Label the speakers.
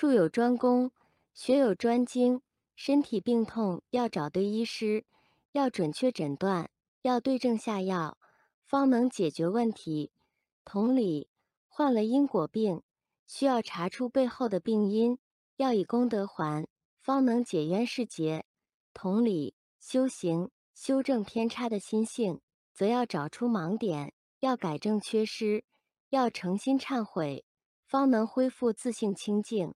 Speaker 1: 术有专攻，学有专精，身体病痛要找对医师，要准确诊断，要对症下药，方能解决问题。同理，患了因果病，需要查出背后的病因，要以功德还，方能解冤释结。同理，修行修正偏差的心性，则要找出盲点，要改正缺失，要诚心忏悔，方能恢复自性清净。